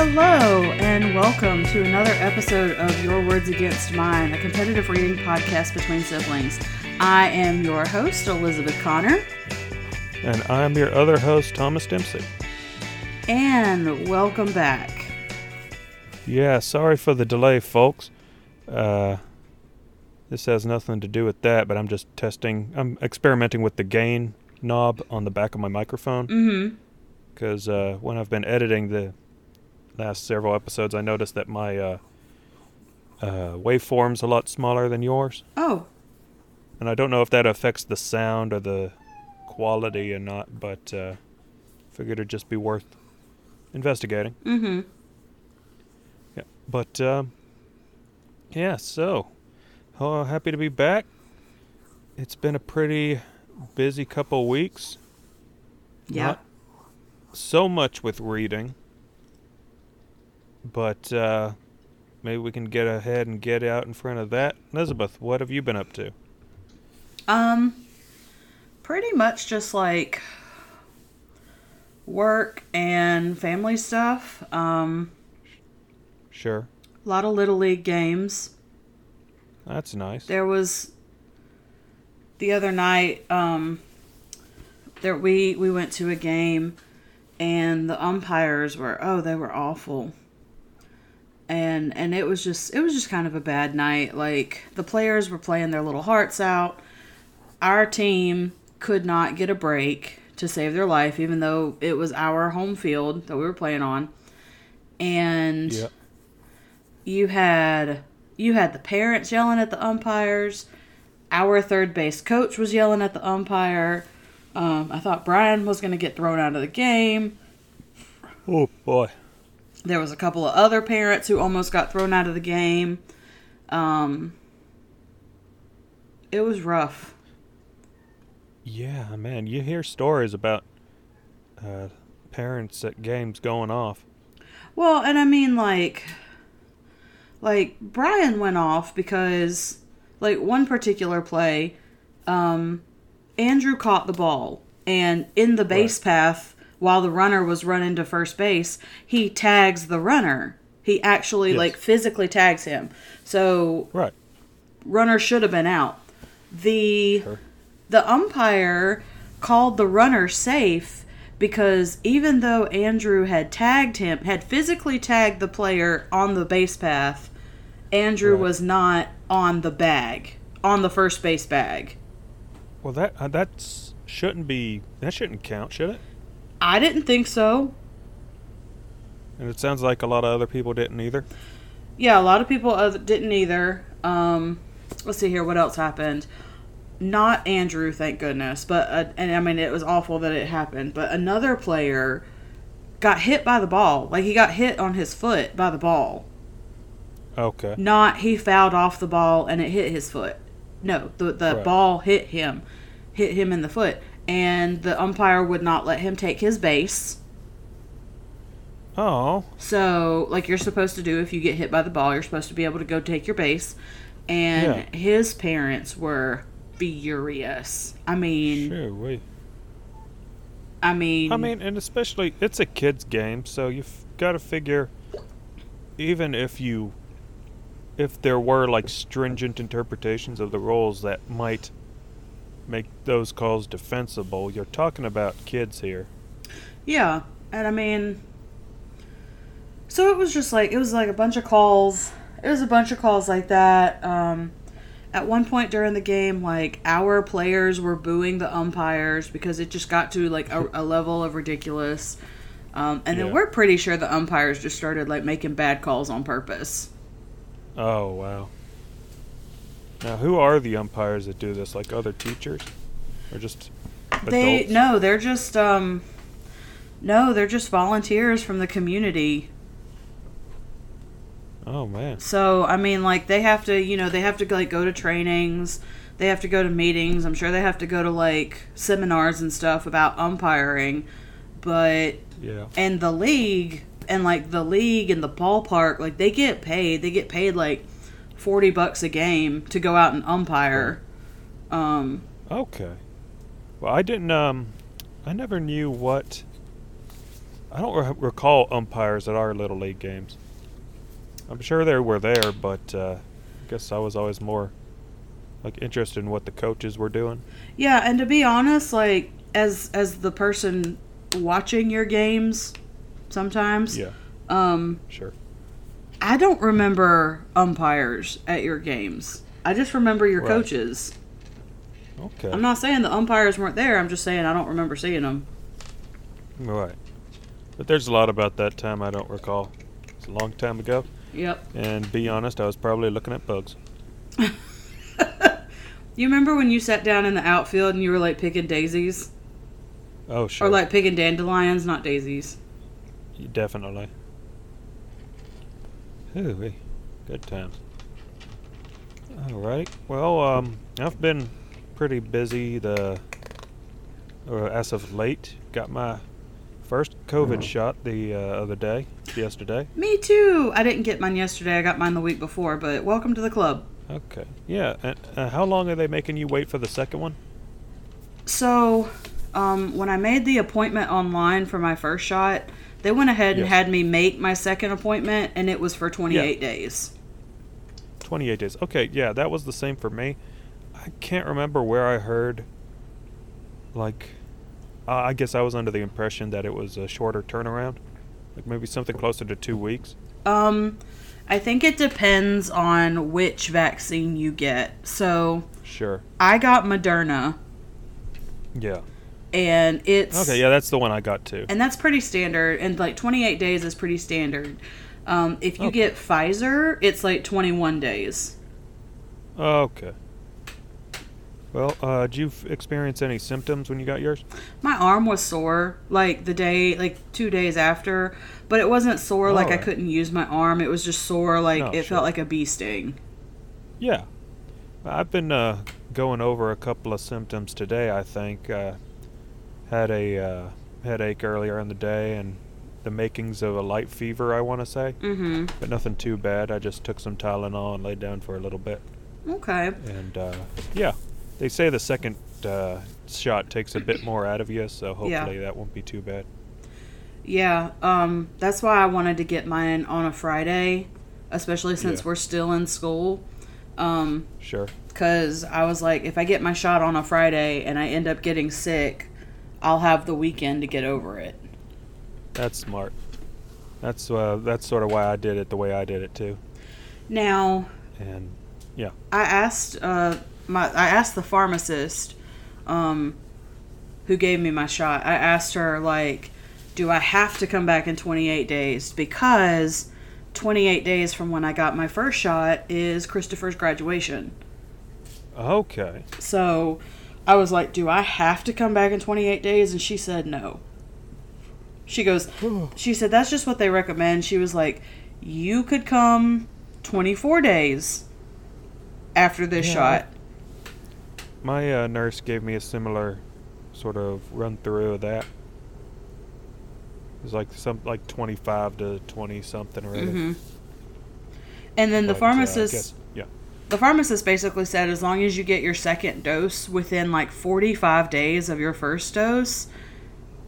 Hello, and welcome to another episode of Your Words Against Mine, a competitive reading podcast between siblings. I am your host, Elizabeth Connor, And I'm your other host, Thomas Dempsey. and welcome back. Yeah, sorry for the delay, folks. Uh, this has nothing to do with that, but I'm just testing. I'm experimenting with the gain knob on the back of my microphone Mm-hmm. because uh, when I've been editing the last several episodes, I noticed that my uh, uh, waveform's a lot smaller than yours, Oh, and I don't know if that affects the sound or the quality or not, but uh, figured it'd just be worth investigating. mm-hmm. Yeah, but um, yeah. So, oh, happy to be back. It's been a pretty busy couple weeks. Yeah. Not so much with reading, but uh, maybe we can get ahead and get out in front of that. Elizabeth, what have you been up to? Um, pretty much just like work and family stuff. Um, Sure, a lot of little league games. that's nice. There was the other night. Um, there we we went to a game, and the umpires were oh they were awful. And and it was just it was just kind of a bad night. Like the players were playing their little hearts out. Our team could not get a break to save their life, even though it was our home field that we were playing on. And Yep. you had you had the parents yelling at the umpires. Our third base coach was yelling at the umpire. Um, I thought Brian was going to get thrown out of the game. Oh boy. There was a couple of other parents who almost got thrown out of the game. Um, it was rough. Yeah, man, you hear stories about uh, parents at games going off. Well, and I mean like like Brian went off because like one particular play um Andrew caught the ball and in the base path while the runner was running to first base, he tags the runner. He actually Yes. like physically tags him. So Right. runner should have been out. The Sure. the umpire called the runner safe because even though Andrew had tagged him, had physically tagged the player on the base path, Andrew Right. was not on the bag, on the first base bag. Well, that uh, that's shouldn't be that shouldn't count, should it? I didn't think so. And it sounds like a lot of other people didn't either. Yeah, a lot of people didn't either. Um, let's see here, what else happened? Not Andrew, thank goodness. But uh, and I mean, it was awful that it happened. But another player got hit by the ball. Like he got hit on his foot by the ball. Okay. Not he fouled off the ball and it hit his foot. No, the the Right. ball hit him, hit him in the foot, and the umpire would not let him take his base. Oh, So, like you're supposed to do if you get hit by the ball, you're supposed to be able to go take your base. And Yeah. his parents were furious. I mean, sure. We. I mean, I mean, and especially it's a kids' game, so you've got to figure. Even if you, if there were like stringent interpretations of the rules that might make those calls defensible, you're talking about kids here. yeah, and I mean, so it was just like it was like a bunch of calls. It was a bunch of calls like that. Um, at one point during the game, like our players were booing the umpires because it just got to like a, a level of ridiculous. Um, and then we're pretty sure the umpires just started like making bad calls on purpose. Oh wow. Now, who are the umpires that do this? Like other teachers, or just They no, they're just um no, they're just volunteers from the community. Oh man. So, I mean like they have to, you know, they have to like go to trainings, they have to go to meetings. I'm sure they have to go to like seminars and stuff about umpiring. But Yeah. and the league and like the league and the ballpark, like they get paid. They get paid like 40 bucks a game to go out and umpire. Um Okay. Well, I didn't. Um, I never knew what I don't re- recall umpires at our little league games. I'm sure they were there, but uh, I guess I was always more like interested in what the coaches were doing. Yeah, and to be honest, like as as the person watching your games sometimes, Yeah, um sure. I don't remember umpires at your games. I just remember your Right. coaches. Okay. I'm not saying the umpires weren't there. I'm just saying I don't remember seeing them. Right. But there's a lot about that time I don't recall. It's a long time ago. Yep. And be honest, I was probably looking at bugs. You remember when you sat down in the outfield and you were like picking daisies? Oh, sure. Or like picking dandelions, not daisies. Definitely. Ooh, good times. All right. Well, um, I've been pretty busy the or as of late. Got my first COVID shot the uh, other day, yesterday. Me too. I didn't get mine yesterday. I got mine the week before, but welcome to the club. Okay. Yeah. And uh, how long are they making you wait for the second one? So, um, when I made the appointment online for my first shot, they went ahead and Yes. had me make my second appointment, and it was for 28 days. 28 days. Okay, yeah, that was the same for me. I can't remember where I heard. Like, uh, I guess I was under the impression that it was a shorter turnaround. Like maybe something closer to two weeks. Um, I think it depends on which vaccine you get. So, Sure. I got Moderna, Yeah. And it's Okay, yeah, that's the one I got too. and that's pretty standard. And like 28 days is pretty standard. Um, if you Okay. get Pfizer, it's like 21 days. Okay. Well, uh, did you experience any symptoms when you got yours? My arm was sore like the day, like two days after, but it wasn't sore like I couldn't use my arm. It was just sore like Oh, it sure. felt like a bee sting. Yeah. I've been uh, going over a couple of symptoms today, I think. Uh, had a uh, headache earlier in the day and the makings of a light fever, I want to say. Mm-hmm. But nothing too bad. I just took some Tylenol and laid down for a little bit. Okay. And uh, yeah, they say the second uh, shot takes a bit more out of you, so Yeah. hopefully that won't be too bad. Yeah. Um. That's why I wanted to get mine on a Friday, especially since Yeah. we're still in school. Um. Sure. Because I was like, if I get my shot on a Friday and I end up getting sick, I'll have the weekend to get over it. That's smart. That's uh, that's sort of why I did it the way I did it too. Now, And yeah, I asked uh my I asked the pharmacist um who gave me my shot. I asked her like do I have to come back in 28 days because 28 days from when I got my first shot is Christopher's graduation. okay. So I was like, "Do I have to come back in 28 days?" and she said no. She goes she said that's just what they recommend. She was like, "You could come 24 days after this Yeah, shot." My uh, nurse gave me a similar sort of run through of that. It was like some like twenty five to twenty something or other. hmm And then the But, uh, pharmacist, guess- yeah. The pharmacist basically said, as long as you get your second dose within like 45 days of your first dose,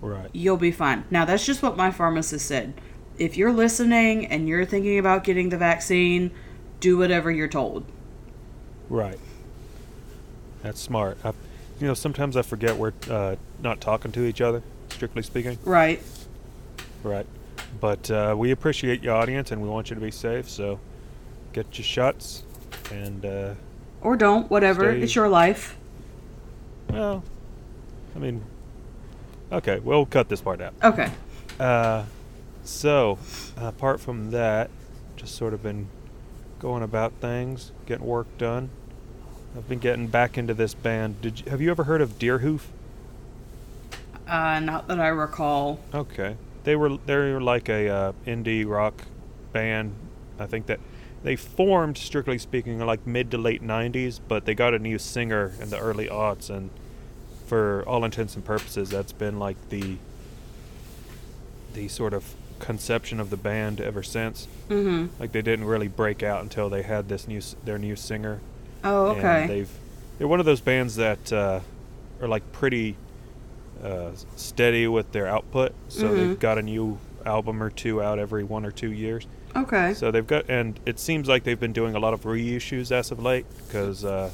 Right. you'll be fine. Now that's just what my pharmacist said. If you're listening and you're thinking about getting the vaccine, do whatever you're told. Right. That's smart. I, you know, sometimes I forget we're uh, not talking to each other, strictly speaking. Right. Right. But uh, we appreciate your audience and we want you to be safe. So get your shots and uh, Or don't, whatever. Stay- It's your life. well, I mean, okay, we'll cut this part out. Okay. Uh, so, apart from that, just sort of been going about things, getting work done. I've been getting back into this band. Did you, have you ever heard of Deerhoof? Uh, not that I recall. Okay, they were they were like a uh, indie rock band. I think that they formed, strictly speaking, like mid to late '90s, but they got a new singer in the early aughts, and for all intents and purposes, that's been like the the sort of conception of the band ever since. Mm-hmm. Like they didn't really break out until they had this new their new singer. Oh, And okay. they've they're one of those bands that uh, are like pretty uh, steady with their output. So Mhm. they've got a new album or two out every one or two years. Okay. So they've got, and it seems like they've been doing a lot of reissues as of late because uh,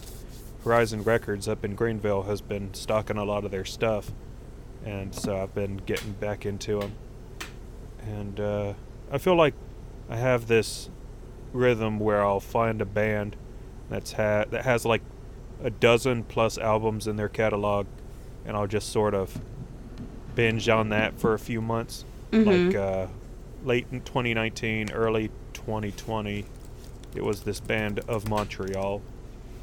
Horizon Records up in Greenville has been stocking a lot of their stuff, and so I've been getting back into them. And uh, I feel like I have this rhythm where I'll find a band that's ha- that has like a dozen plus albums in their catalog, and I'll just sort of binge on that for a few months Mhm. like uh, late in 2019, early 2020. It was this band of Montreal,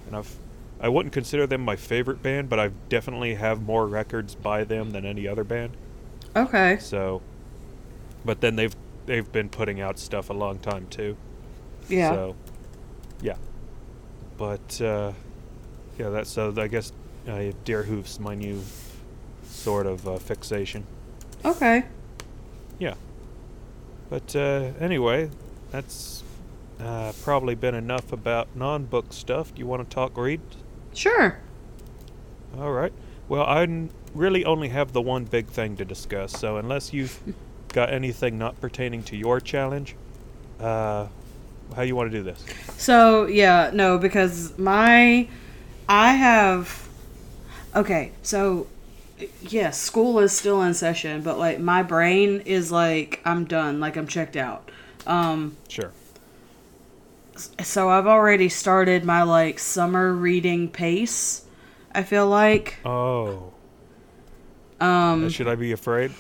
and I've I wouldn't consider them my favorite band, but I definitely have more records by them than any other band. okay. So, but then they've they've been putting out stuff a long time too. Yeah. So, yeah. But uh, yeah, that's so. I guess uh, Deerhoof's my new sort of uh, fixation. Okay. Yeah. But uh, anyway, that's uh, probably been enough about non-book stuff. Do you want to talk read? Sure. All right. Well, I really only have the one big thing to discuss. So unless you've got anything not pertaining to your challenge, uh, how you want to do this? So yeah, no, because my I have okay, so yes, school is still in session, but like my brain is like I'm done, like I'm checked out. Um Sure. so I've already started my like summer reading pace. I feel like Oh. um Should I be afraid?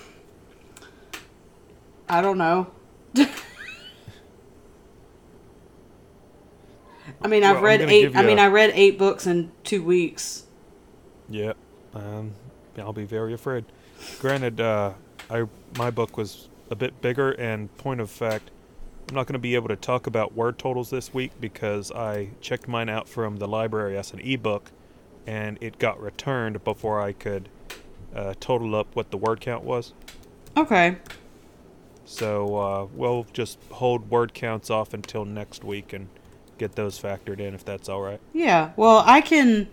I don't know. I mean, I've Well, read eight. I mean, a- I read eight books in two weeks. Yep. Um, I'll be very afraid. Granted, uh, I my book was a bit bigger, and point of fact, I'm not going to be able to talk about word totals this week because I checked mine out from the library as an ebook, and it got returned before I could uh, total up what the word count was. Okay. So uh, we'll just hold word counts off until next week and get those factored in if that's all right. Yeah. Well, I can.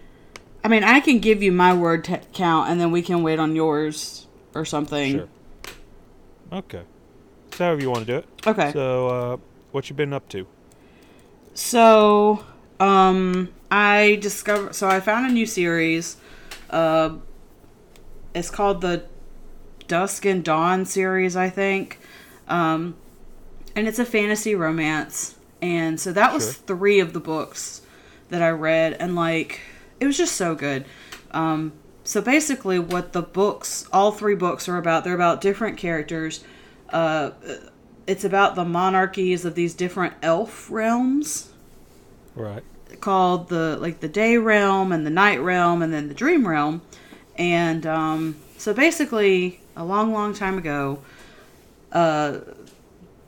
I mean, I can give you my word t- count, and then we can wait on yours or something. Sure. Okay. So however you want to do it. Okay. So, uh, what you been up to? So, um, I discovered. So I found a new series. Uh, it's called the Dusk and Dawn series, I think. Um, and it's a fantasy romance. And so that was Sure. three of the books that I read, and like it was just so good. Um, so basically, what the books, all three books, are about, they're about different characters. Uh, it's about the monarchies of these different elf realms Right. called the like the day realm and the night realm and then the dream realm and um, so basically a long long time ago uh,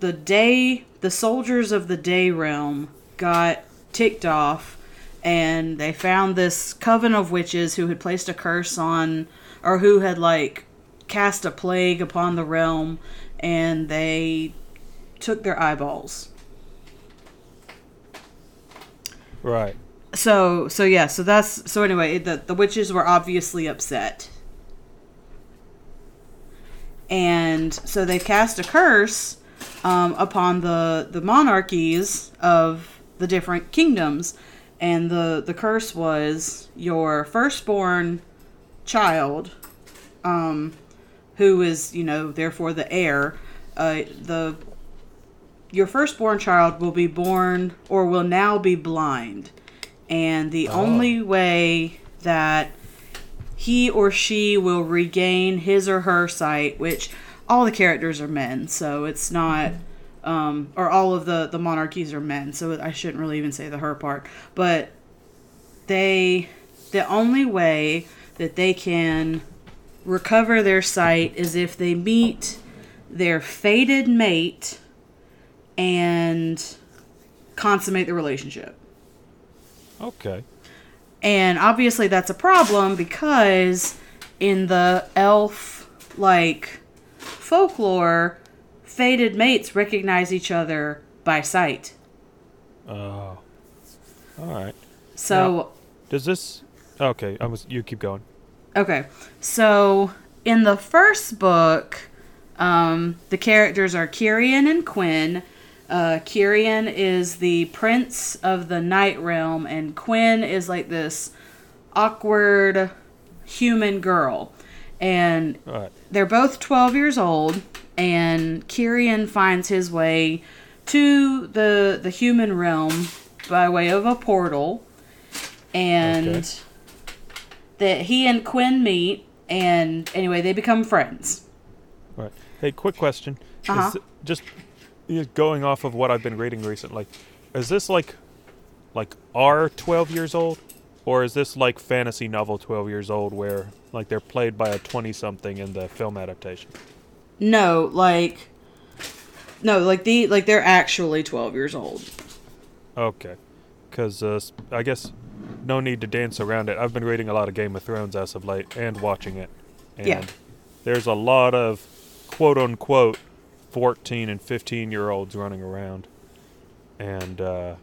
the day the soldiers of the day realm got ticked off and they found this coven of witches who had placed a curse on or who had like cast a plague upon the realm and they took their eyeballs. Right. so so yeah so that's so anyway the the witches were obviously upset. And so they cast a curse um, upon the the monarchies of the different kingdoms and the the curse was your firstborn child um who is you know therefore the heir uh the your firstborn child will be born or will now be blind. And the Oh. only way that he or she will regain his or her sight, which all the characters are men, so it's not, um, or all of the, the monarchies are men, so I shouldn't really even say the her part. But they, the only way that they can recover their sight is if they meet their fated mate and consummate the relationship. Okay. And obviously that's a problem because in the elf like folklore, fated mates recognize each other by sight. Oh. all right. So Does this? Okay. I was. You keep going. Okay. So in the first book, um, the characters are Kyrian and Quinn. Uh, Kyrian is the prince of the night realm, and Quinn is like this awkward human girl. And Right. they're both 12 years old, and Kyrian finds his way to the the human realm by way of a portal, and Okay. that he and Quinn meet, and anyway, they become friends. Right. Hey, quick question. Uh-huh. It just going off of what I've been reading recently, is this like like our 12 years old or is this like fantasy novel 12 years old where like they're played by a 20 something in the film adaptation? No, like no, like the like they're actually 12 years old. Okay. Cuz uh, I guess no need to dance around it. I've been reading a lot of Game of Thrones as of late and watching it. And Yeah. there's a lot of quote unquote 14 and 15 year olds running around. And uh,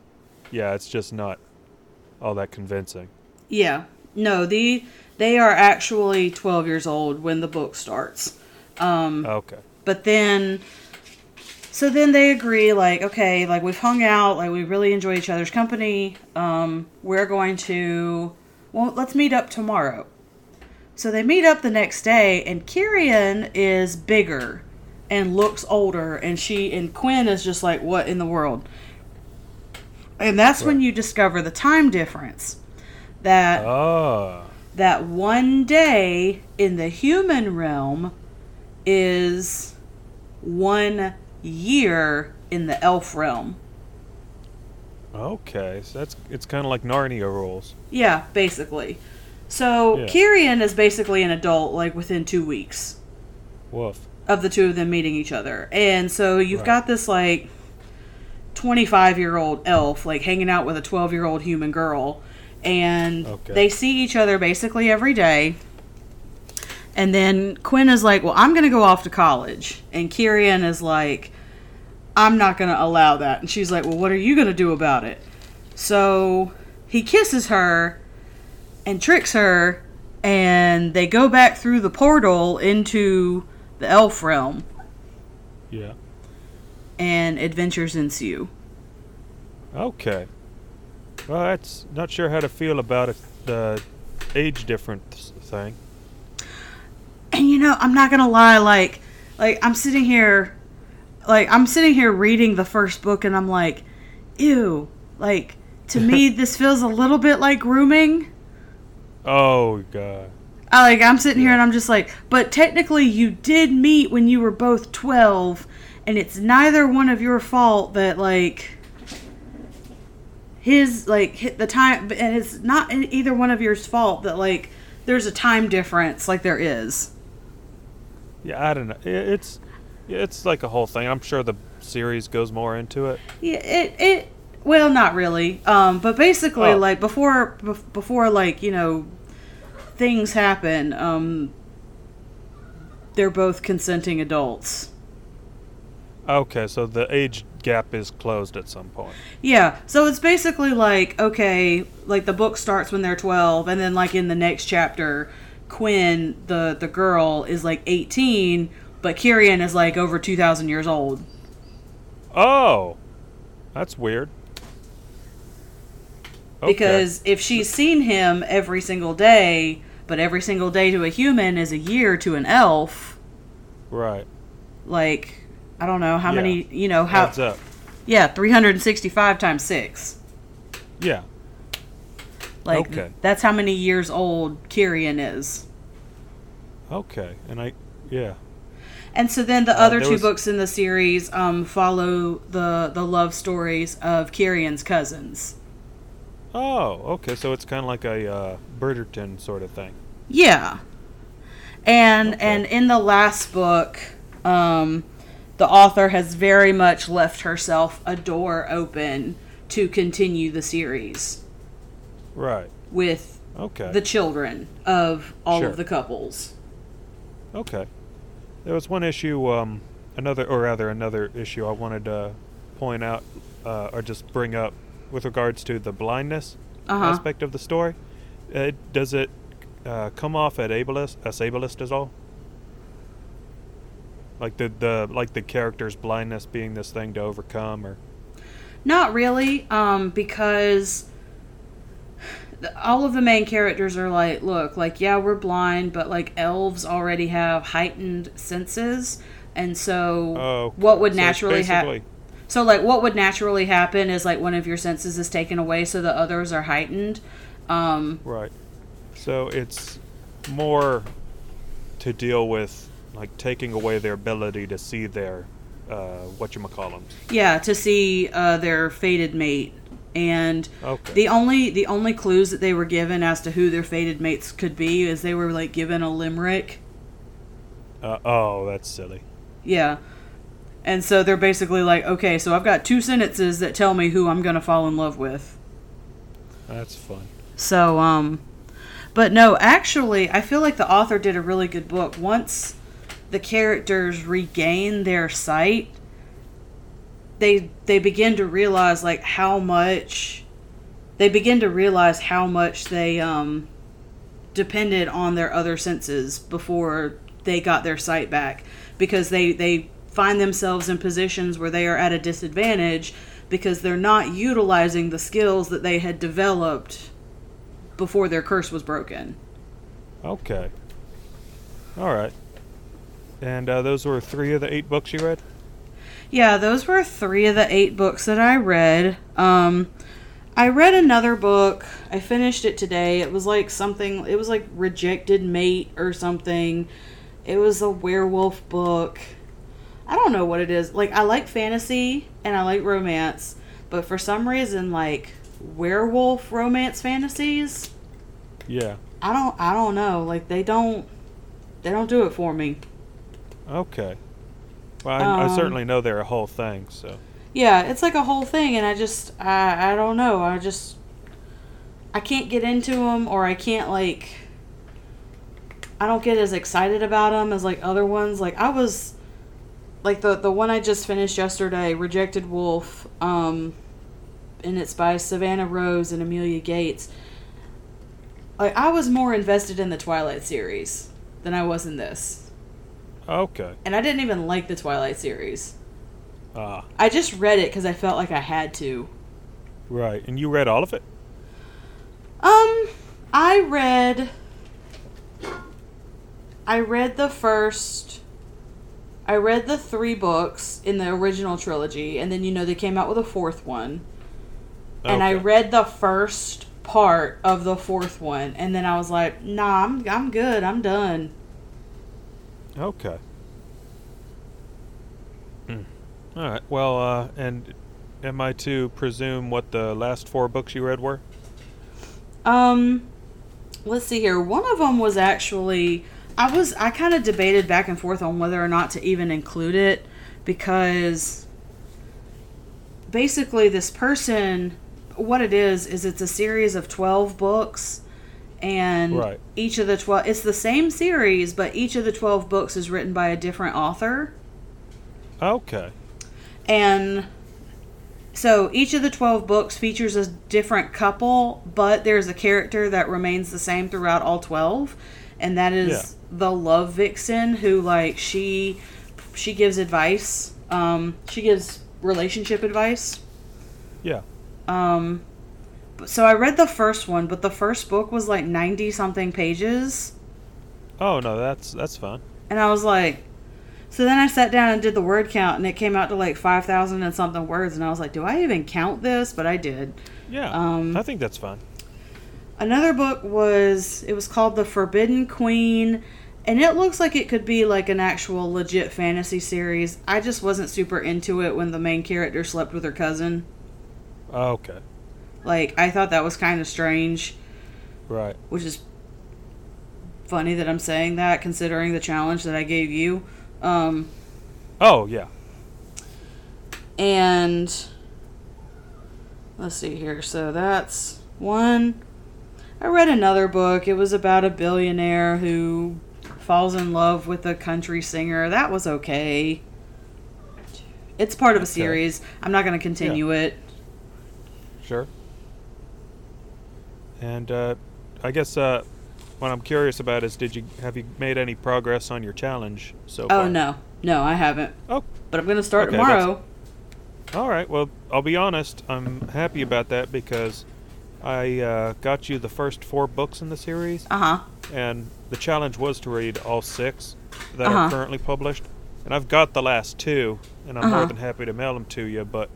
yeah, it's just not all that convincing. Yeah. No, the they are actually 12 years old when the book starts. Um Okay. but then so then they agree like okay like we've hung out like we really enjoy each other's company um we're going to well let's meet up tomorrow so they meet up the next day and Kyrian is bigger and looks older and she and Quinn is just like what in the world and that's when you discover the time difference that Ah. that one day in the human realm is one year in the elf realm. Okay. So that's it's kind of like Narnia rules. Yeah, basically. So Yeah. Kyrian is basically an adult like within two weeks Woof. of the two of them meeting each other. And so you've Right. got this like 25 year old elf like hanging out with a 12 year old human girl. And Okay. they see each other basically every day. And then Quinn is like, Well, I'm going to go off to college. And Kyrian is like, I'm not going to allow that. And she's like, Well, what are you going to do about it? So he kisses her and tricks her. And they go back through the portal into the elf realm. Yeah. And adventures ensue. Okay. Well, that's not sure how to feel about it. The age difference thing. And you know, I'm not gonna lie, like like I'm sitting here like I'm sitting here reading the first book and I'm like, ew. Like to me this feels a little bit like grooming. Oh god. I like I'm sitting here and I'm just like, but technically you did meet when you were both 12 and it's neither one of your fault that like his like hit the time and it's not either one of yours fault that like there's a time difference like there is. Yeah, I don't know. It's it's like a whole thing. I'm sure the series goes more into it. Yeah, it it well, not really. Um, but basically, Oh. like before bef- before like you know things happen, um, they're both consenting adults. Okay, so the age gap is closed at some point. Yeah, so it's basically like okay, like the book starts when they're twelve, and then like in the next chapter, Quinn, the the girl, is like eighteen, but Kyrian is like over two thousand years old. Oh, that's weird. Okay. Because if she's seen him every single day, but every single day to a human is a year to an elf, right, like I don't know how Yeah. many, you know, how yeah, 365 times 6. Yeah. Like Okay. that's how many years old Kyrian is. Okay, and I yeah. And so then the Uh, other two was- books in the series um, follow the the love stories of Kyrian's cousins. Oh, okay. So it's kind of like a uh, Bridgerton sort of thing. Yeah. And Okay. and in the last book, um, the author has very much left herself a door open to continue the series Right. with Okay. the children of all Sure. of the couples. Okay. There was one issue, um, another, or rather, another issue I wanted to point out, uh, or just bring up with regards to the blindness Uh-huh. aspect of the story. Uh, does it uh, come off at ableist, as ableist as all? Like the the like the character's blindness being this thing to overcome, or Not really, um, because all of the main characters are like, look, like, yeah, we're blind, but like elves already have heightened senses. And so, oh, what would so naturally happen? So, like, what would naturally happen is like one of your senses is taken away, so the others are heightened. Um, Right. So it's more to deal with like taking away their ability to see their uh, what you call them. yeah, to see uh, their fated mate, and Okay. the only the only clues that they were given as to who their fated mates could be is they were like given a limerick. uh, oh, that's silly. Yeah. And so they're basically like, okay, so I've got two sentences that tell me who I'm going to fall in love with. That's fun. So, um, but no, actually, I feel like the author did a really good book. Once the characters regain their sight, they they begin to realize like how much they begin to realize how much they um depended on their other senses before they got their sight back because they they find themselves in positions where they are at a disadvantage because they're not utilizing the skills that they had developed before their curse was broken. Okay. All right. And uh, those were three of the eight books you read. Yeah, those were three of the eight books that I read. Um, I read another book. I finished it today. It was like something. It was like Rejected Mate or something. It was a werewolf book. I don't know what it is. Like I like fantasy and I like romance, but for some reason, like werewolf romance fantasies, Yeah. I don't. I don't know. Like they don't. They don't do it for me. Okay. Well, I, I Um, certainly know they're a whole thing. So. Yeah, it's like a whole thing, and I just, I, I don't know. I just, I can't get into them, or I can't like, I don't get as excited about them as like other ones. Like I was, like the the one I just finished yesterday, Rejected Wolf, um, and it's by Savannah Rose and Amelia Gates. Like I was more invested in the Twilight series than I was in this, Okay. and I didn't even like the Twilight series. Ah. I just read it because I felt like I had to. Right. And you read all of it. Um, I read. I read the first. I read the three books in the original trilogy, and then you know they came out with a fourth one. And I read the first part of the fourth one, and then I was like, "Nah, I'm I'm good. I'm done." Okay. Hmm. All right. Well, uh, and am I to presume what the last four books you read were? Um, let's see here. One of them was actually I was I kind of debated back and forth on whether or not to even include it because basically this person what it is is it's a series of 12 books and Right. each of the 12 it's the same series but each of the 12 books is written by a different author Okay. and so each of the 12 books features a different couple, but there's a character that remains the same throughout all 12, and that is Yeah. the love vixen who like she she gives advice. Um she gives relationship advice. Yeah. Um so I read the first one, but the first book was like 90 something pages, Oh no, that's that's fine. and I was like so then I sat down and did the word count, and it came out to like 5,000 and something words, and I was like, do I even count this? But I did. Yeah. Um, I think that's fine. Another book was it was called The Forbidden Queen and it looks like it could be like an actual legit fantasy series. I just wasn't super into it when the main character slept with her cousin. Okay. Like I thought that was kind of strange, Right. which is funny that I'm saying that considering the challenge that I gave you. Um Oh yeah. and let's see here. So that's one. I read another book. It was about a billionaire who falls in love with a country singer. That was okay. It's part of a Okay. series. I'm not going to continue it. Sure. And uh, I guess uh, what I'm curious about is, did you have you made any progress on your challenge so far? Oh no. No, I haven't. Oh, But I'm gonna start Okay, tomorrow. all right. Well, I'll be honest. I'm happy about that because I uh, got you the first four books in the series, Uh huh. and the challenge was to read all six that Uh-huh. are currently published. And I've got the last two, and I'm more Uh-huh. than happy to mail them to you. But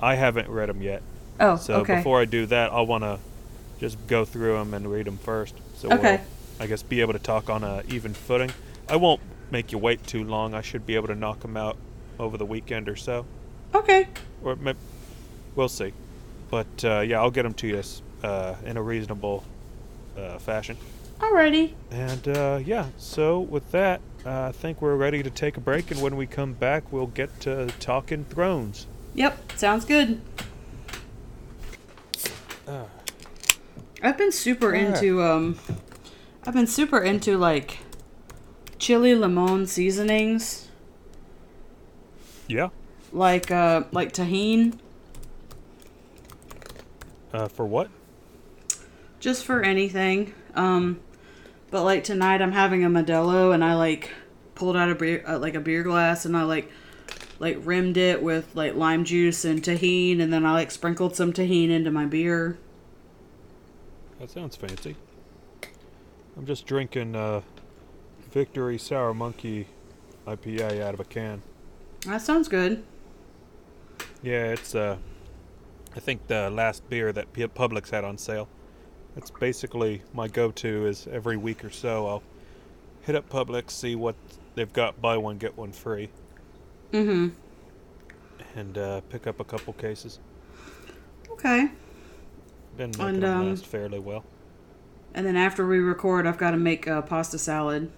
I haven't read them yet. Oh, So okay. before I do that, I'll want to just go through them and read them first. So Okay. we'll, I guess, be able to talk on a even footing. I won't make you wait too long. I should be able to knock them out over the weekend or so, okay. or may we'll see. But uh, yeah, I'll get them to you uh, in a reasonable uh, fashion. Alrighty. And uh, yeah, so with that, uh, I think we're ready to take a break. And when we come back, we'll get to talking Thrones. Yep. Sounds good. Uh, I've been super Alright. into um I've been super into like chili limon seasonings yeah. like uh like Tajín Uh, for what? just for anything. Um but like tonight I'm having a Modelo and I like pulled out a beer uh, like a beer glass and I like like rimmed it with like lime juice and Tajín and then I like sprinkled some Tajín into my beer. That sounds fancy. I'm just drinking uh, Victory Sour Monkey IPA out of a can. That sounds good. Yeah, it's uh, I think the last beer that Publix had on sale. It's basically my go-to. Is every week or so I'll hit up Publix, see what they've got, buy one get one free, Mm-hmm. and uh, pick up a couple cases. Okay. Been making And, um, last fairly well. And then after we record I've got to make a pasta salad.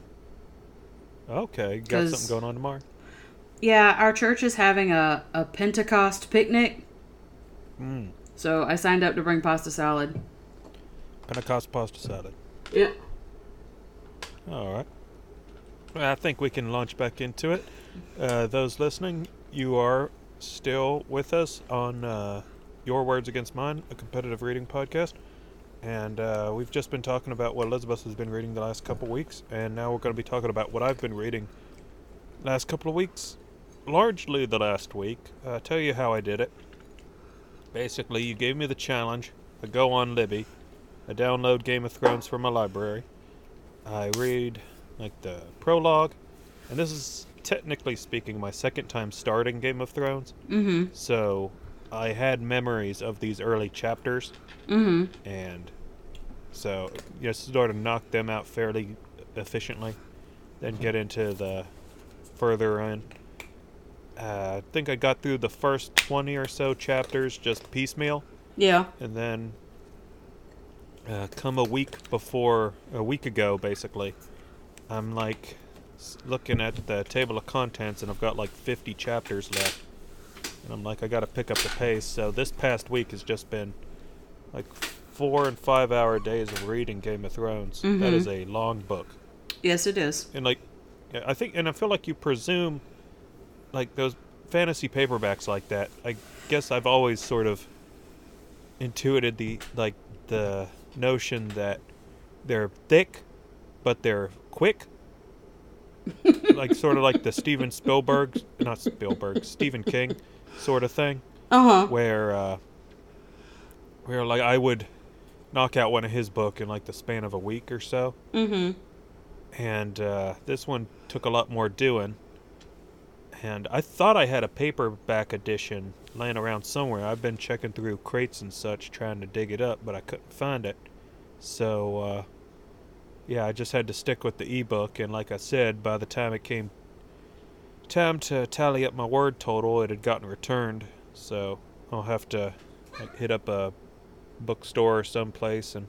Okay, got something going on tomorrow. Yeah, our church is having a, a Pentecost picnic, Mm, so I signed up to bring pasta salad. Pentecost pasta salad. Yeah. All right. I think we can launch back into it. Uh, those listening, you are still with us on uh, Your Words Against Mine, a competitive reading podcast. And uh, we've just been talking about what Elizabeth has been reading the last couple weeks, and now we're going to be talking about what I've been reading last couple of weeks, largely the last week. Uh, tell you how I did it. Basically, you gave me the challenge. I go on Libby. I download Game of Thrones from my library. I read like the prologue, and this is technically speaking my second time starting Game of Thrones. Mm-hmm. So I had memories of these early chapters, Mm-hmm. and so you know, sort of knock them out fairly efficiently. Then get into the further in. Uh, I think I got through the first twenty or so chapters just piecemeal Yeah. and then uh, come a week before a week ago basically i'm like looking at the table of contents and i've got like 50 chapters left and i'm like i gotta pick up the pace. So this past week has just been like four and five hour days of reading game of thrones. That Mhm. is a long book. Yes, it is. and like i think and i feel like you presume like those fantasy paperbacks like that. I guess i've always sort of intuited the like the notion that they're thick but they're quick. Like sort of like the steven spielberg not spielberg stephen king sort of thing Uh-huh. where uh where like i would knock out one of his book in like the span of a week or so Mm-hmm. and uh, this one took a lot more doing. And I thought I had a paperback edition laying around somewhere. I've been checking through crates and such trying to dig it up, but I couldn't find it. So, uh, yeah, I just had to stick with the ebook. And like I said, by the time it came time to tally up my word total, it had gotten returned. So I'll have to like, hit up a bookstore or someplace and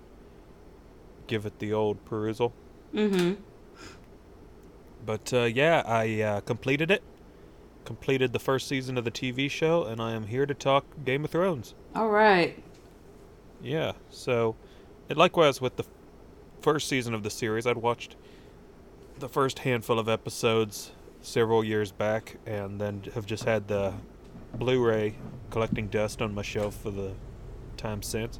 give it the old perusal. Mm-hmm. But uh, yeah, I uh, completed it. Completed the first season of the TV show, and I am here to talk Game of Thrones. All right. Yeah, so, and likewise with the first season of the series, I'd watched the first handful of episodes several years back, and then have just had the Blu-ray collecting dust on my shelf for the time since.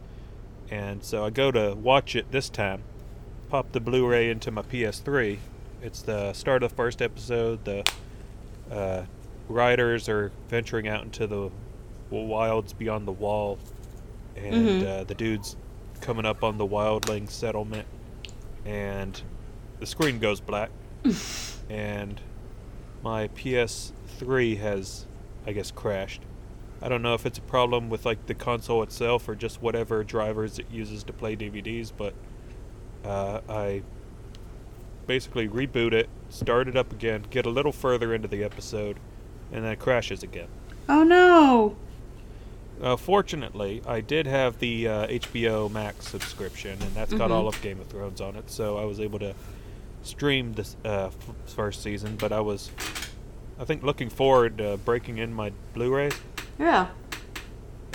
And so I go to watch it this time, pop the Blu-ray into my PS3. It's the start of the first episode, the uh, riders are venturing out into the wilds beyond the wall, and Mhm. uh, the dude's coming up on the wildling settlement, and the screen goes black, and my PS3 has, I guess, crashed. I don't know if it's a problem with like the console itself or just whatever drivers it uses to play DVDs, but uh, I basically reboot it, start it up again, get a little further into the episode, and then it crashes again. Oh no. Uh, fortunately, I did have the uh, HBO Max subscription, and that's got Mhm. all of Game of Thrones on it, so I was able to stream this uh, f- first season. But I was, I think, looking forward to breaking in my Blu-rays, Yeah.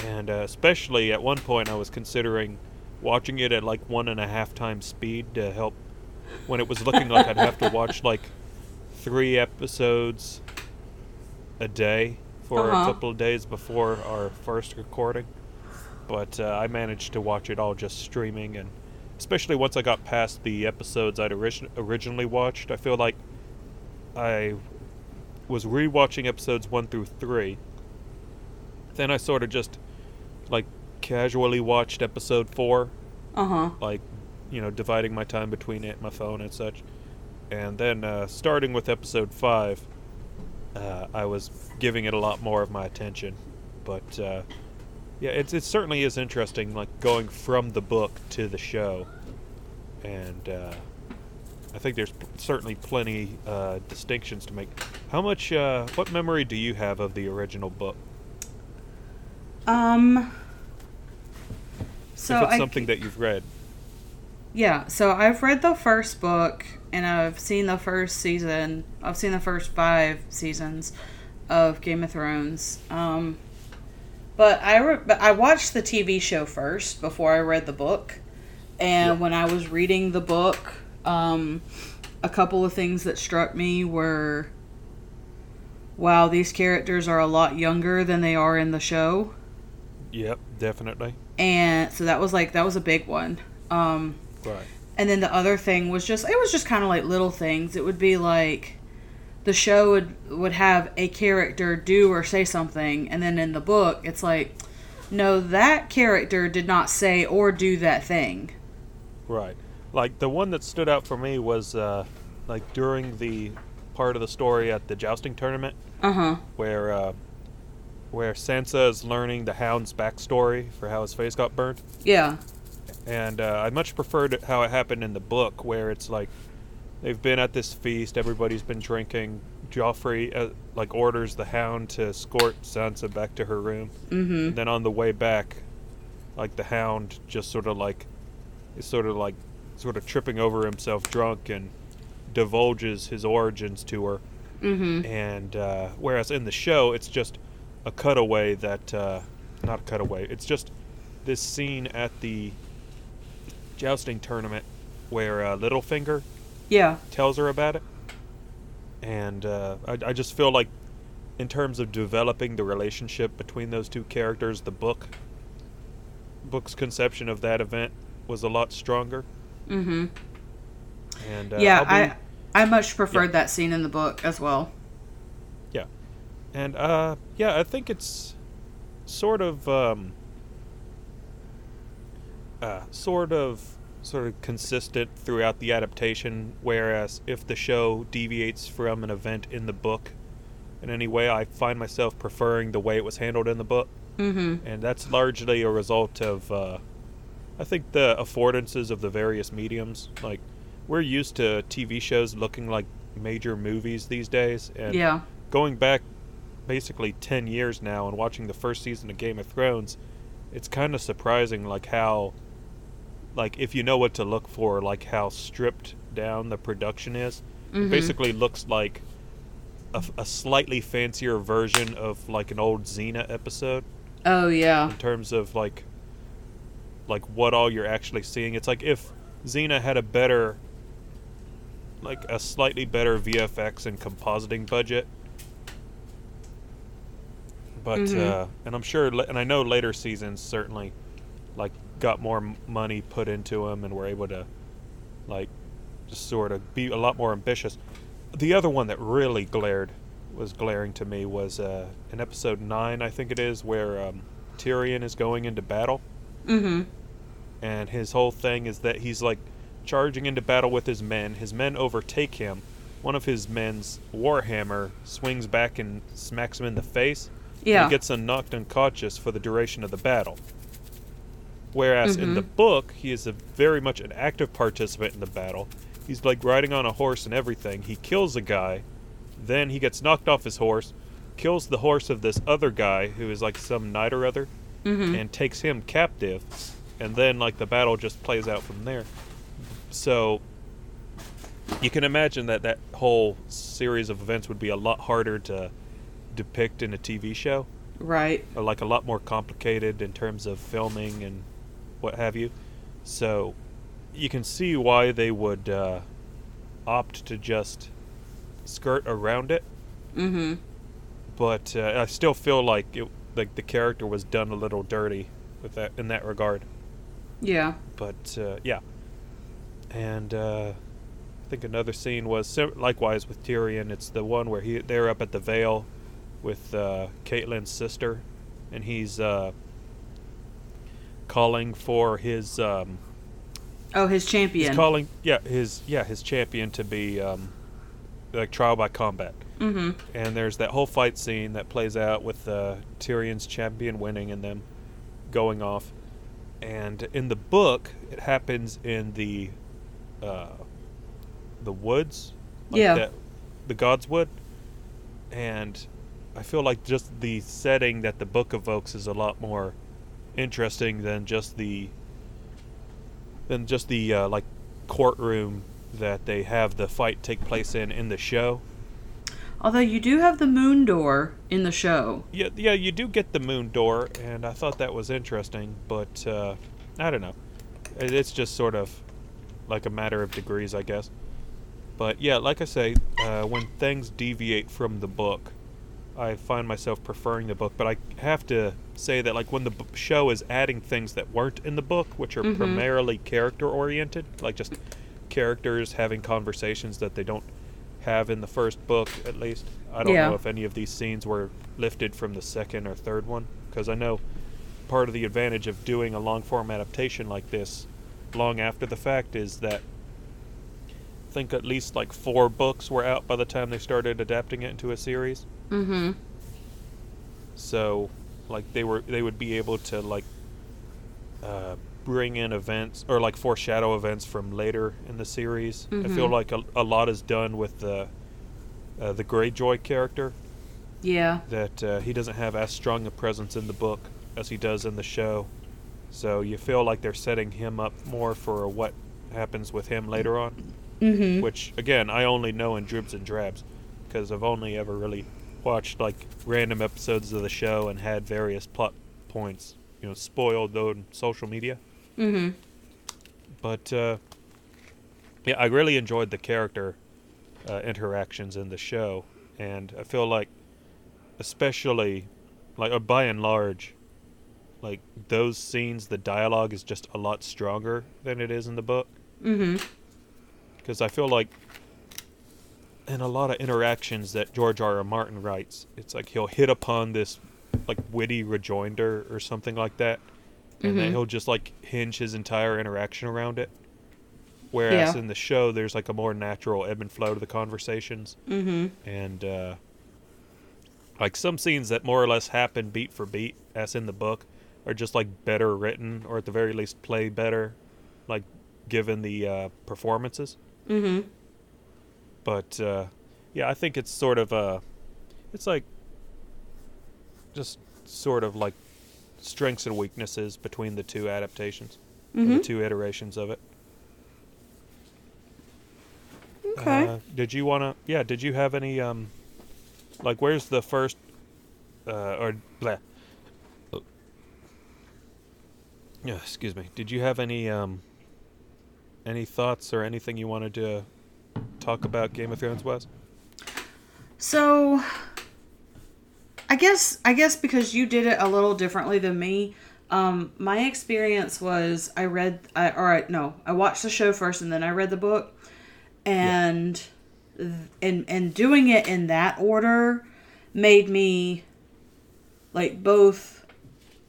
and uh, especially at one point, I was considering watching it at like one and a half times speed to help when it was looking like I'd have to watch like three episodes a day for Uh-huh. a couple of days before our first recording. But uh, I managed to watch it all just streaming, and especially once I got past the episodes I'd origi- originally watched, I feel like I was rewatching episodes one through three. Then I sort of just like casually watched episode four Uh huh. like you know dividing my time between it my phone and such and then uh, starting with episode five uh, i was giving it a lot more of my attention but uh, yeah it's, it certainly is interesting like going from the book to the show and uh, i think there's p- certainly plenty uh, distinctions to make how much uh, what memory do you have of the original book Um. So if it's I, something that you've read Yeah, so I've read the first book and I've seen the first season. I've seen the first five seasons of Game of Thrones. Um, but I re- but I watched the TV show first before I read the book. And Yep. when I was reading the book, um, a couple of things that struck me were wow, these characters are a lot younger than they are in the show. Yep definitely. And so that was like that was a big one. Um right. and then the other thing was just it was just kind of like little things. It would be like the show would would have a character do or say something and then in the book it's like no that character did not say or do that thing. Right. Like the one that stood out for me was uh, like during the part of the story at the jousting tournament uh-huh. where uh, where Sansa is learning the Hound's backstory for how his face got burned, yeah. And uh, I much preferred how it happened in the book, where it's like they've been at this feast, everybody's been drinking. Joffrey uh, like orders the Hound to escort Sansa back to her room, mm-hmm and then on the way back, like the Hound just sort of like is sort of like sort of tripping over himself drunk and divulges his origins to her. mm-hmm And uh, whereas in the show, it's just a cutaway that uh, not a cutaway. It's just this scene at the jousting tournament where uh, Littlefinger yeah. tells her about it, and uh, I, I just feel like, in terms of developing the relationship between those two characters, the book book's conception of that event was a lot stronger. mm-hmm. And uh, yeah be- i i much preferred that scene in the book as well. Yeah. And uh yeah, I think it's sort of um uh sort of sort of consistent throughout the adaptation whereas if the show deviates from an event in the book in any way, I find myself preferring the way it was handled in the book, mm-hmm. And that's largely a result of uh I think the affordances of the various mediums. Like we're used to TV shows looking like major movies these days and yeah. going back basically 10 years now and watching the first season of Game of Thrones, it's kind of surprising like how like if you know what to look for, like how stripped down the production is. Mhm. It basically looks like a slightly fancier version of like an old Xena episode oh yeah in terms of like like what all you're actually seeing. It's like if Xena had a better like a slightly better VFX and compositing budget. But Mhm. uh and I'm sure and I know later seasons certainly like got more money put into them and were able to like just sort of be a lot more ambitious. The other one that really glared was glaring to me was uh, in episode nine, I think it is, where um, Tyrion is going into battle, Mm-hmm. and his whole thing is that he's like charging into battle with his men. His men overtake him. One of his men's warhammer swings back and smacks him in the face. and Yeah. he gets knocked unconscious for the duration of the battle. Whereas in the Mhm. book, he is a very much an active participant in the battle. He's like riding on a horse and everything. He kills a guy, then he gets knocked off his horse, kills the horse of this other guy who is like some knight or other, Mm-hmm. and takes him captive. And then like the battle just plays out from there. So you can imagine that that whole series of events would be a lot harder to depict in a TV show Right. like a lot more complicated in terms of filming and what have you. So you can see why they would uh, opt to just skirt around it. Mm-hmm. But uh, I still feel like it, like the character was done a little dirty with that in that regard. Yeah. But uh, yeah, and uh, I think another scene was sim- likewise with Tyrion. It's the one where he they're up at the Vale with uh, Catelyn's sister, and he's uh, calling for his um, Oh, his champion. he's calling yeah his yeah his champion to be um, like trial by combat. mm-hmm. And there's that whole fight scene that plays out with uh, Tyrion's champion winning and them going off. And in the book, it happens in the uh, the woods, Yeah. that- the God's Wood. And I feel like just the setting that the book evokes is a lot more interesting than just the than just the uh, like courtroom that they have the fight take place in in the show. Although you do have the moon door in the show. Yeah, yeah, you do get the moon door, and I thought that was interesting, but uh, I don't know. It's just sort of like a matter of degrees, I guess. But yeah, like I say, uh, when things deviate from the book, I find myself preferring the book. But I have to say that, like, when the b- show is adding things that weren't in the book, which are Mhm. primarily character oriented, like just characters having conversations that they don't have in the first book, at least. I don't Yeah. know if any of these scenes were lifted from the second or third one, because I know part of the advantage of doing a long form adaptation like this long after the fact is that I think at least like four books were out by the time they started adapting it into a series. Mm-hmm. So, like they were, they would be able to like uh, bring in events or like foreshadow events from later in the series. I feel like a, a lot is done with the uh, the Greyjoy character Yeah. that uh, he doesn't have as strong a presence in the book as he does in the show. So you feel like they're setting him up more for what happens with him later on. Mm-hmm. Which again, I only know in dribs and drabs because I've only ever really watched like random episodes of the show and had various plot points, you know, spoiled though in social media. Mm-hmm. But uh, yeah, I really enjoyed the character uh, interactions in the show, and I feel like, especially, like uh, by and large, like those scenes, the dialogue is just a lot stronger than it is in the book. Mm-hmm. Because I feel like in a lot of interactions that George R. R. Martin writes, it's like he'll hit upon this like witty rejoinder or something like that, and then Mhm. he'll just like hinge his entire interaction around it. Whereas Yeah. in the show, there's like a more natural ebb and flow to the conversations, Mm-hmm. and uh, like some scenes that more or less happen beat for beat, as in the book, are just like better written, or at the very least play better, like given the uh, performances Mm-hmm. But uh, yeah, I think it's sort of uh, it's like just sort of like strengths and weaknesses between the two adaptations, Mm-hmm. the two iterations of it. Okay. Uh, did you want to? Yeah. Did you have any um, like where's the first uh, or blah. Oh. Yeah, excuse me. Did you have any um any thoughts or anything you wanted to talk about Game of Thrones was? So I guess I guess because you did it a little differently than me, um, my experience was I read I all right, no, I watched the show first and then I read the book and and and doing it in that order made me like both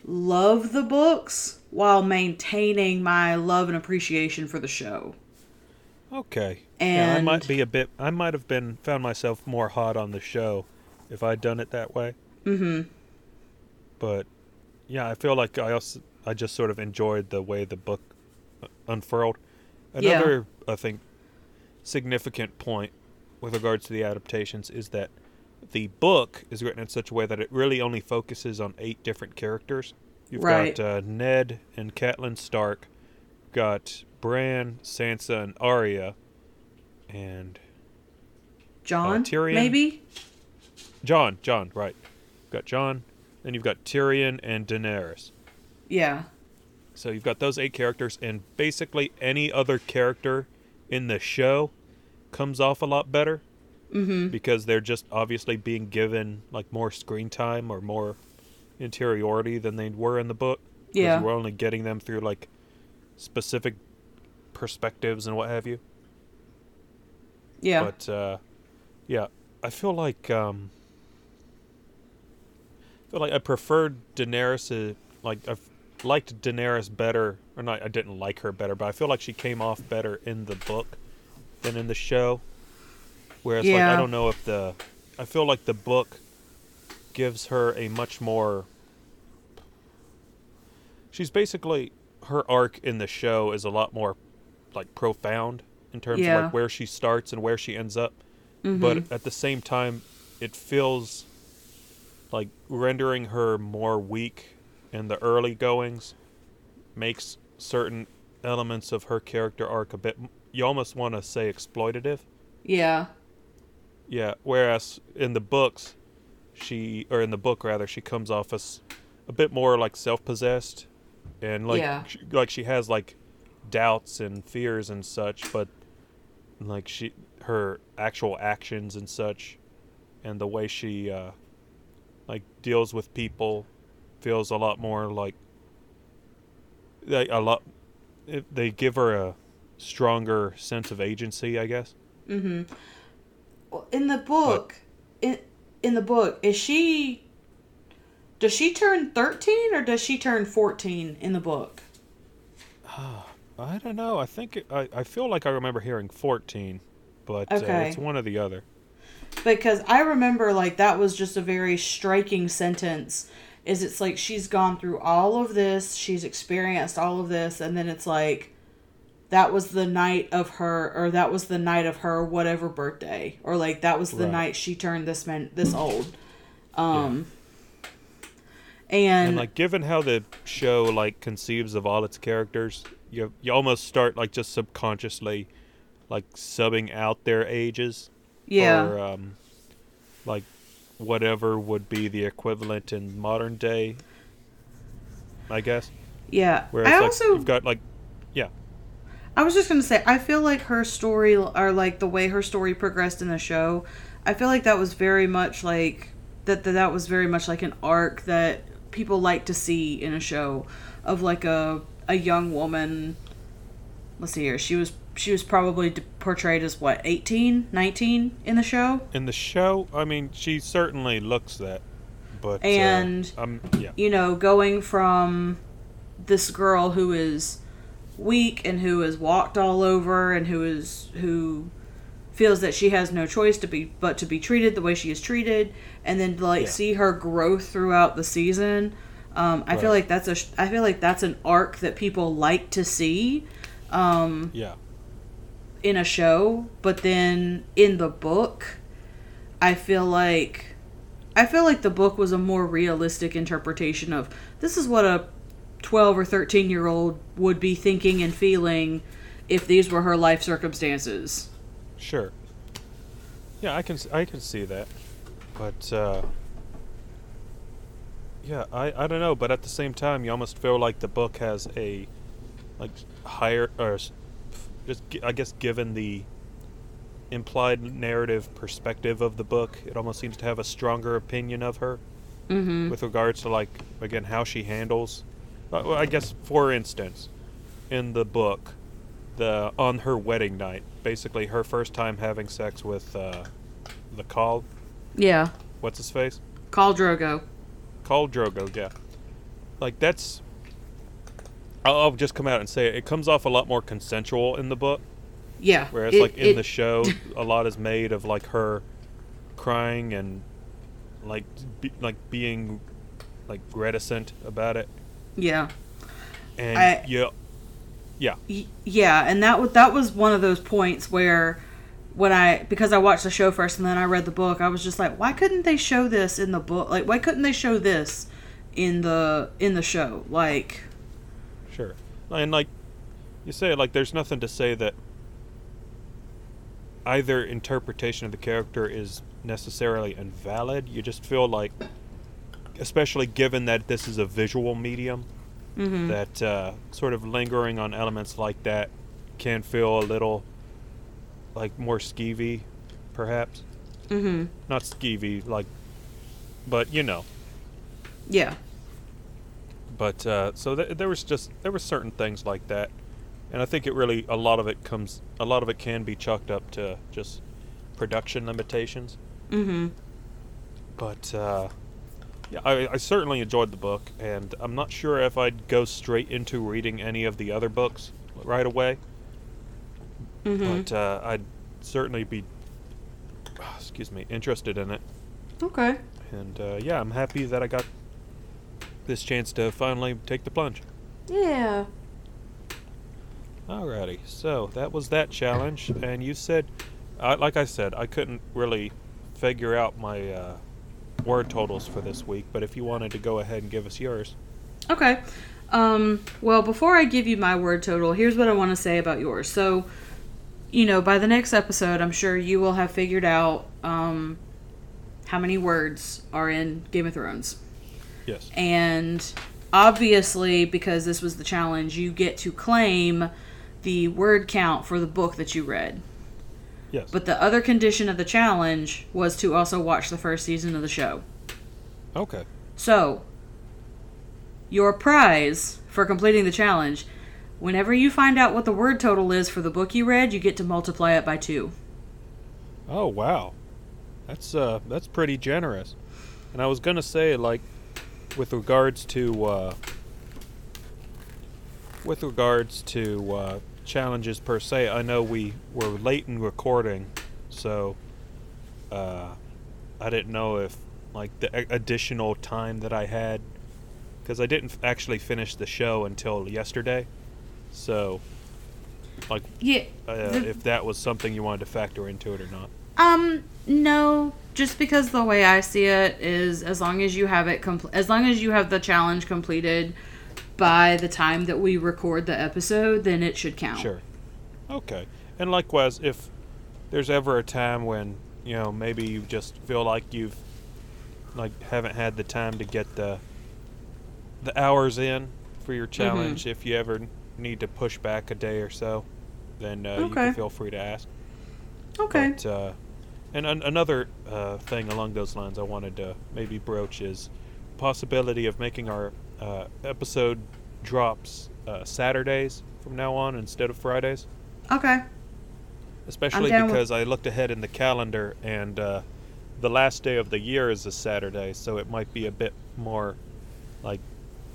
love the books while maintaining my love and appreciation for the show. Okay. yeah, I might be a bit. I might have been found myself more hot on the show if I'd done it that way. Mm-hmm. But yeah, I feel like I also I just sort of enjoyed the way the book unfurled. Yeah. Another, I think, significant point with regards to the adaptations is that the book is written in such a way that it really only focuses on eight different characters. You've Right. got uh, Ned and Catelyn Stark, got Bran, Sansa, and Arya, and Jon, Tyrion? maybe? Jon. Jon, right? You've got Jon, then you've got Tyrion and Daenerys. Yeah. So you've got those eight characters, and basically any other character in the show comes off a lot better Mhm. because they're just obviously being given like more screen time or more interiority than they were in the book. Yeah. we're only getting them through like specific perspectives and what have you. Yeah. But uh, yeah, I feel like um, I feel like I preferred Daenerys. uh, Like I've liked Daenerys better, or not. I didn't like her better, but I feel like she came off better in the book than in the show. Whereas, like, I don't know if the, I feel like the book gives her a much more. She's basically her arc in the show is a lot more, like profound in terms of like where she starts and where she ends up Mhm. but at the same time it feels like rendering her more weak in the early goings makes certain elements of her character arc a bit you almost want to say exploitative yeah. yeah whereas in the books she or in the book rather she comes off as a bit more like self-possessed and like Yeah. she, like she has like doubts and fears and such but like she her actual actions and such and the way she uh like deals with people feels a lot more like like a lot they give her a stronger sense of agency i guess Mm-hmm. Well, in the book, in in the book, is she? Does she turn thirteen or does she turn fourteen in the book? I don't know. I think it, I I feel like I remember hearing 14, but uh, it's one or the other. Because I remember like that was just a very striking sentence. Is it's like she's gone through all of this, she's experienced all of this, and then it's like that was the night of her or that was the night of her whatever birthday or like that was the Right. night she turned this man this old um And, and, like given how the show like conceives of all its characters, you you almost start like just subconsciously like subbing out their ages yeah or um like whatever would be the equivalent in modern day I guess. yeah Whereas i like also you've got like yeah, I was just gonna say, I feel like her story, or like the way her story progressed in the show, I feel like that was very much like that. That, that was very much like an arc that people like to see in a show of like a a young woman. Let's see here. She was she was probably portrayed as what 18, 19 in the show. in the show, I mean, she certainly looks that. But uh, And- um yeah. you know, going from this girl who is weak and who is walked all over and who is who feels that she has no choice to be but to be treated the way she is treated and then to like Yeah. see her growth throughout the season um, I feel like that's a I feel like that's an arc that people like to see um, Yeah. in a show, but then in the book, I feel like I feel like the book was a more realistic interpretation of this is what a 12 or 13 year old would be thinking and feeling if these were her life circumstances. Sure. Yeah, I can I can see that, but uh, yeah, I I don't know, but at the same time, you almost feel like the book has a like higher or just I guess given the implied narrative perspective of the book, it almost seems to have a stronger opinion of her Mm-hmm. with regards to like again how she handles. Uh, well, I guess for instance, in the book, the on her wedding night, basically her first time having sex with uh, the khal. Yeah. What's his face? Khal Drogo. Khal Drogo. Yeah. Like that's. I'll, I'll just come out and say it. It comes off a lot more consensual in the book, Yeah. whereas it- like in it- the show, a lot is made of like her crying and like be, like being like reticent about it, Yeah. and I- yeah, yeah, Y- yeah, and that was that was one of those points where when I because I watched the show first and then I read the book, I was just like, why couldn't they show this in the book? Like, why couldn't they show this in the in the show? Like, Sure. And like you say, like there's nothing to say that either interpretation of the character is necessarily invalid. You just feel like, especially given that this is a visual medium, mhm. that uh, sort of lingering on elements like that can feel a little like more skeevy, perhaps. mhm. Not skeevy, like, but you know. Yeah. but uh, so th- there was just there were certain things like that and i think it really a lot of it comes a lot of it can be chalked up to just production limitations Mhm. but uh, yeah I, I certainly enjoyed the book and i'm not sure if i'd go straight into reading any of the other books right away Mhm. but uh, i'd certainly be excuse me interested in it okay. and uh, yeah i'm happy that i got this chance to finally take the plunge Yeah. Alrighty, so that was that challenge, and you said, I like I said, I couldn't really figure out my uh, word totals for this week, but if you wanted to go ahead and give us yours, Okay. Um, well, before I give you my word total, here's what I want to say about yours. So, you know, by the next episode, I'm sure you will have figured out um, how many words are in Game of Thrones. yes, And obviously, because this was the challenge, you get to claim the word count for the book that you read. Yes, But the other condition of the challenge was to also watch the first season of the show. okay, So, your prize for completing the challenge, whenever you find out what the word total is for the book you read, you get to multiply it by two. oh wow, that's uh that's pretty generous, and I was gonna say like, with regards to uh, with regards to uh, challenges per se, I know we were late in recording, so uh, I didn't know if like the additional time that I had because I didn't actually finish the show until yesterday, so like Yeah. uh, the- if that was something you wanted to factor into it or not. Um, no, just because the way I see it is as long as you have it compl- as long as you have the challenge completed by the time that we record the episode, then it should count. Sure. Okay. And likewise, if there's ever a time when you know maybe you just feel like you've like haven't had the time to get the the hours in for your challenge, if you ever need to push back a day or so, then uh, you Okay. can feel free to ask. Okay. But, uh, and an- another uh, thing along those lines I wanted to maybe broach is possibility of making our uh, episode drops uh, Saturdays from now on instead of Fridays. okay. Especially down with- because I looked ahead in the calendar and uh, the last day of the year is a Saturday, so it might be a bit more like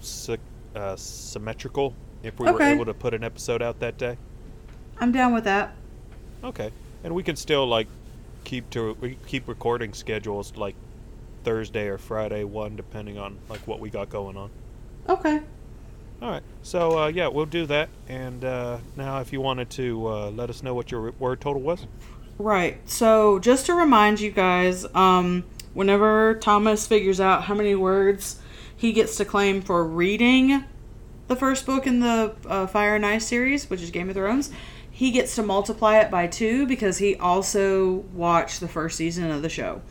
sy- uh, symmetrical if we were able to put an episode out that day. I'm down with that. Okay, and we can still like keep to we keep recording schedules like Thursday or Friday one, depending on like what we got going on. Okay. All right, so uh, yeah, we'll do that. And uh, now, if you wanted to uh, let us know what your word total was. Right. So, just to remind you guys, um, whenever Thomas figures out how many words he gets to claim for reading the first book in the uh, Fire and Ice series, which is Game of Thrones, he gets to multiply it by two because he also watched the first season of the show.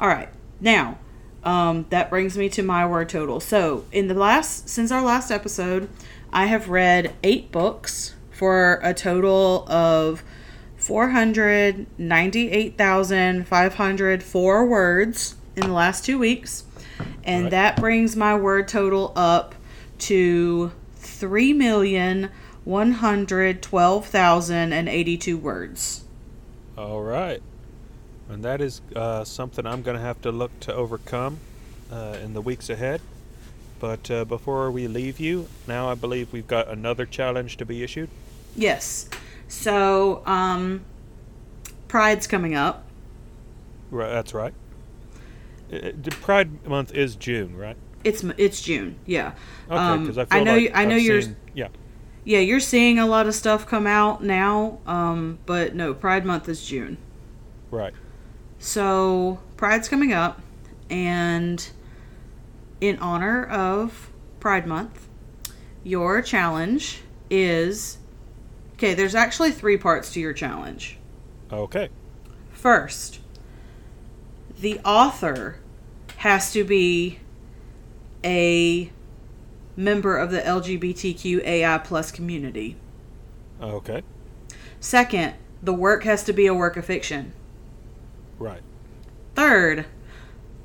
All right. Now, um, that brings me to my word total. So, in the last, since our last episode, I have read eight books for a total of 498,504 words in the last two weeks. And Right. that brings my word total up to 112,082 words. All right. And that is uh, something I'm going to have to look to overcome uh, in the weeks ahead. But uh, before we leave you, now I believe we've got another challenge to be issued. Yes. So, um, Pride's coming up. Right, that's right. Pride month is June, right? It's it's June. Yeah. Okay, Um, because I I know like you- I know I've you're- seen- yeah. Yeah, you're seeing a lot of stuff come out now. Um, but no, Pride month is June. Right. So Pride's coming up, and in honor of Pride Month, your challenge is okay. There's actually three parts to your challenge. Okay. First, the author has to be a member of the LGBTQAI plus community. Okay. Second, the work has to be a work of fiction. Right. Third,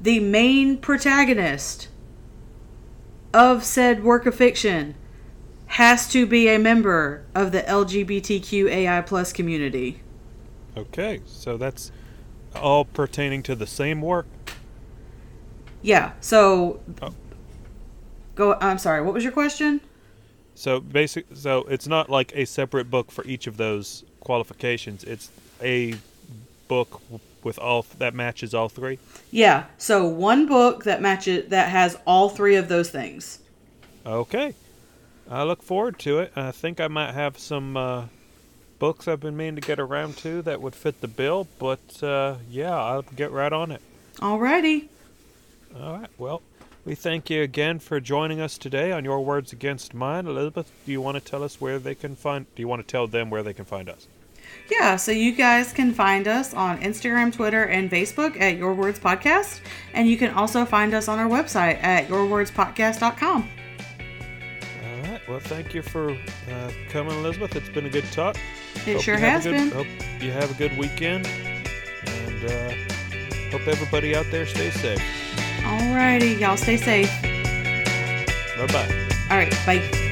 the main protagonist of said work of fiction has to be a member of the LGBTQAI plus community. Okay. So that's all pertaining to the same work. Yeah, so Oh. go I'm sorry, what was your question? So basic. So it's not like a separate book for each of those qualifications. It's a book with all that matches all three. Yeah, so one book that matches that has all three of those things. Okay. I look forward to it. I think I might have some uh, books I've been meaning to get around to that would fit the bill, but uh, yeah, I'll get right on it. Alrighty. All right. Well, we thank you again for joining us today on Your Words Against Mine. Elizabeth, do you want to tell us where they can find? Do you want to tell them where they can find us? Yeah, so you guys can find us on Instagram, Twitter, and Facebook at Your Words Podcast. And you can also find us on our website at yourwordspodcast.com. All right. Well, thank you for uh, coming, Elizabeth. It's been a good talk. It Hope sure has good, been. Hope you have a good weekend, and uh, hope everybody out there stays safe. All righty. y'all stay safe. Bye bye. All right, bye.